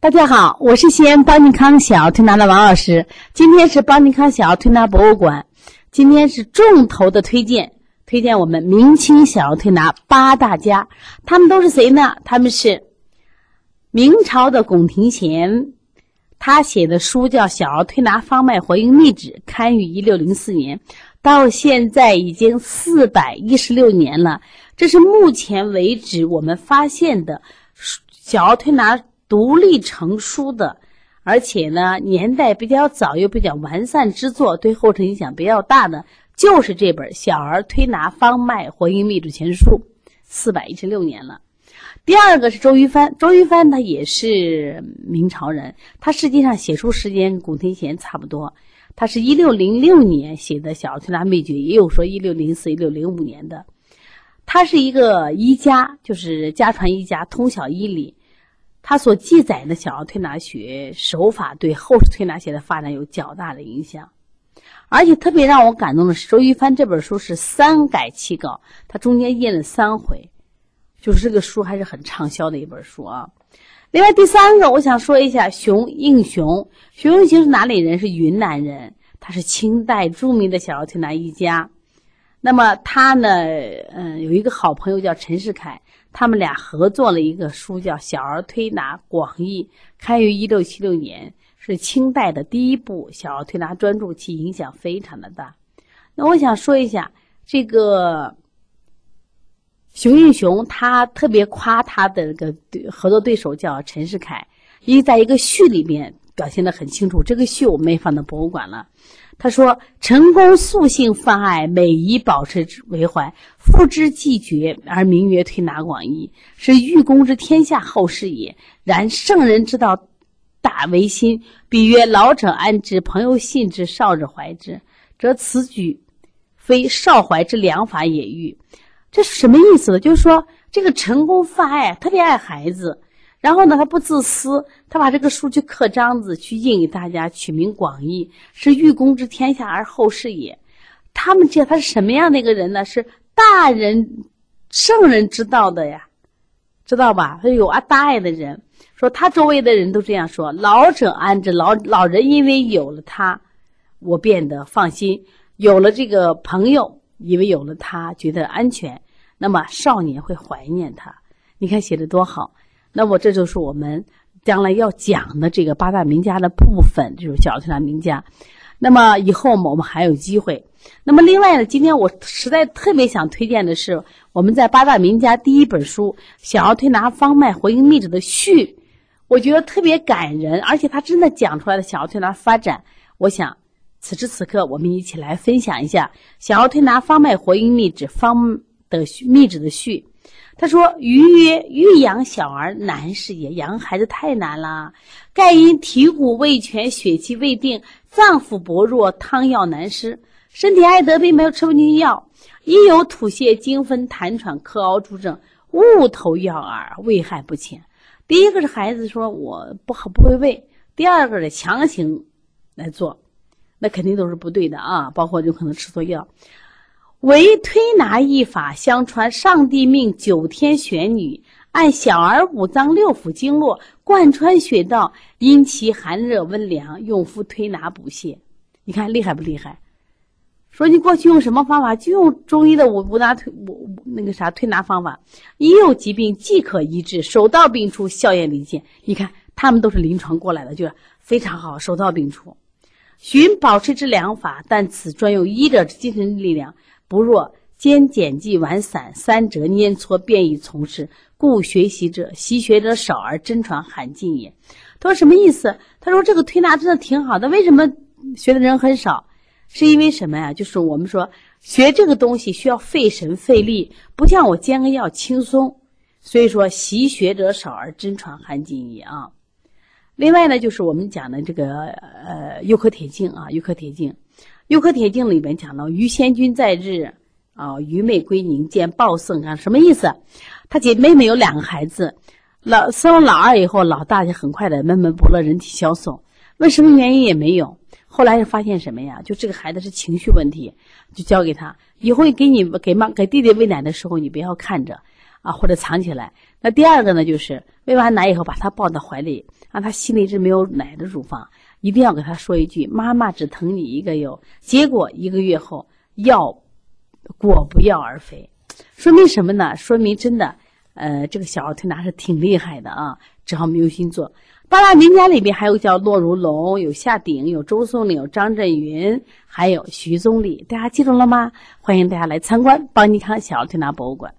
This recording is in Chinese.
大家好，我是西安邦尼康小儿推拿的王老师。今天是邦尼康小儿推拿博物馆，今天是重头的推荐，推荐我们明清小儿推拿八大家。他们都是谁呢？他们是明朝的龚廷贤，他写的书叫《小儿推拿方脉活用秘旨》，刊于一六零四年，到现在已经四百一十六年了。这是目前为止我们发现的小儿推拿。独立成书的，而且呢年代比较早又比较完善之作，对后世影响比较大的，就是这本《小儿推拿方脉活阴秘旨全书》，四百一十六年了。第二个是周瑜帆，周瑜帆他也是明朝人，他实际上写书时间跟龚廷贤差不多，他是一六零六年写的《小儿推拿秘诀》，也有说一六零四、一六零五年的。他是一个医家，就是家传医家，通晓医理。他所记载的小儿推拿学手法，对后世推拿学的发展有较大的影响。而且特别让我感动的是，周一帆这本书是三改七稿，他中间印了三回，就是这个书还是很畅销的一本书啊。另外第三个，我想说一下熊应熊，熊应熊是哪里人？是云南人，他是清代著名的小儿推拿医家。那么他呢，嗯，有一个好朋友叫陈世凯。他们俩合作了一个书，叫《小儿推拿广义》，刊于一六七六年，是清代的第一部小儿推拿专著，其影响非常的大。那我想说一下，这个熊应雄他特别夸他的个对合作对手叫陈世凯，因为在一个序里面表现的很清楚。这个序我们也放到博物馆了。他说：“成功素性泛爱，每宜保持为怀。复之既绝，而名曰推拿广义，是欲公之天下后世也。然圣人之道，大为心。比曰：老者安之，朋友信之，少者怀之。则此举，非少怀之良法也。欲，这是什么意思呢？就是说，这个成功泛爱，特别爱孩子。”然后呢，他不自私，他把这个书去刻章子，去印给大家，取名广义，是欲公之天下而后世也。他们这他是什么样的一个人呢？是大人、圣人之道的呀，知道吧？他有啊大爱的人，说他周围的人都这样说：老者安之，老老人因为有了他，我变得放心；有了这个朋友，因为有了他，觉得安全。那么少年会怀念他。你看写的多好。那么这就是我们将来要讲的这个八大名家的部分，就是小儿推拿名家。那么以后我们还有机会。那么另外呢，今天我实在特别想推荐的是我们在八大名家第一本书《小儿推拿方脉活阴秘旨》的序，我觉得特别感人，而且他真的讲出来的小儿推拿发展。我想此时此刻我们一起来分享一下《小儿推拿方脉活阴秘旨》方的秘旨的序。他说：“余曰：欲养小儿难事也，养孩子太难了。盖因体骨未全，血气未定，脏腑薄弱，汤药难施，身体爱得病，没有吃不进去药，一有吐泻、惊风、痰喘、咳嗷诸症，误投药饵，危害不浅。第一个是孩子说我不好不会喂，第二个是强行来做，那肯定都是不对的啊，包括有可能吃错药。”唯推拿一法相传，上帝命九天玄女按小儿五脏六腑经络贯穿穴道，因其寒热温凉，用敷推拿补泻。你看厉害不厉害？说你过去用什么方法？就用中医的五五大推五那个啥推拿方法，一有疾病即可医治，手到病除，效验离见。你看他们都是临床过来的，就是非常好，手到病除。寻保持之良法，但此专用医者之精神力量。不若兼简记完散，三者拈搓便于从事，故学习者习学者少而真传罕尽也。他说什么意思？他说这个推拿真的挺好的，为什么学的人很少？是因为什么呀？就是我们说学这个东西需要费神费力，不像我煎个药轻松。所以说习学者少而真传罕尽也啊。另外呢，就是我们讲的这个呃《幼科铁镜》啊，《幼科铁镜》。《幼科铁镜》里面讲到，于先君在日，啊，愚昧归宁，见报圣啊，什么意思？他姐妹妹有两个孩子，老生了老二以后，老大就很快的闷闷不乐，人体消瘦，问什么原因也没有。后来发现什么呀？就这个孩子是情绪问题，就交给他，以后给你给妈给弟弟喂奶的时候，你不要看着，啊，或者藏起来。那第二个呢，就是喂完奶以后，把他抱到怀里，让他心里是没有奶的乳房，一定要给他说一句：“妈妈只疼你一个哟。”结果一个月后，药果不药而肥，说明什么呢？说明真的，呃，这个小儿推拿是挺厉害的啊，只好没有心做。八大名家里边还有叫骆如龙，有夏鼎，有周松岭，有张振云，还有徐宗礼，大家记住了吗？欢迎大家来参观邦尼康小儿推拿博物馆。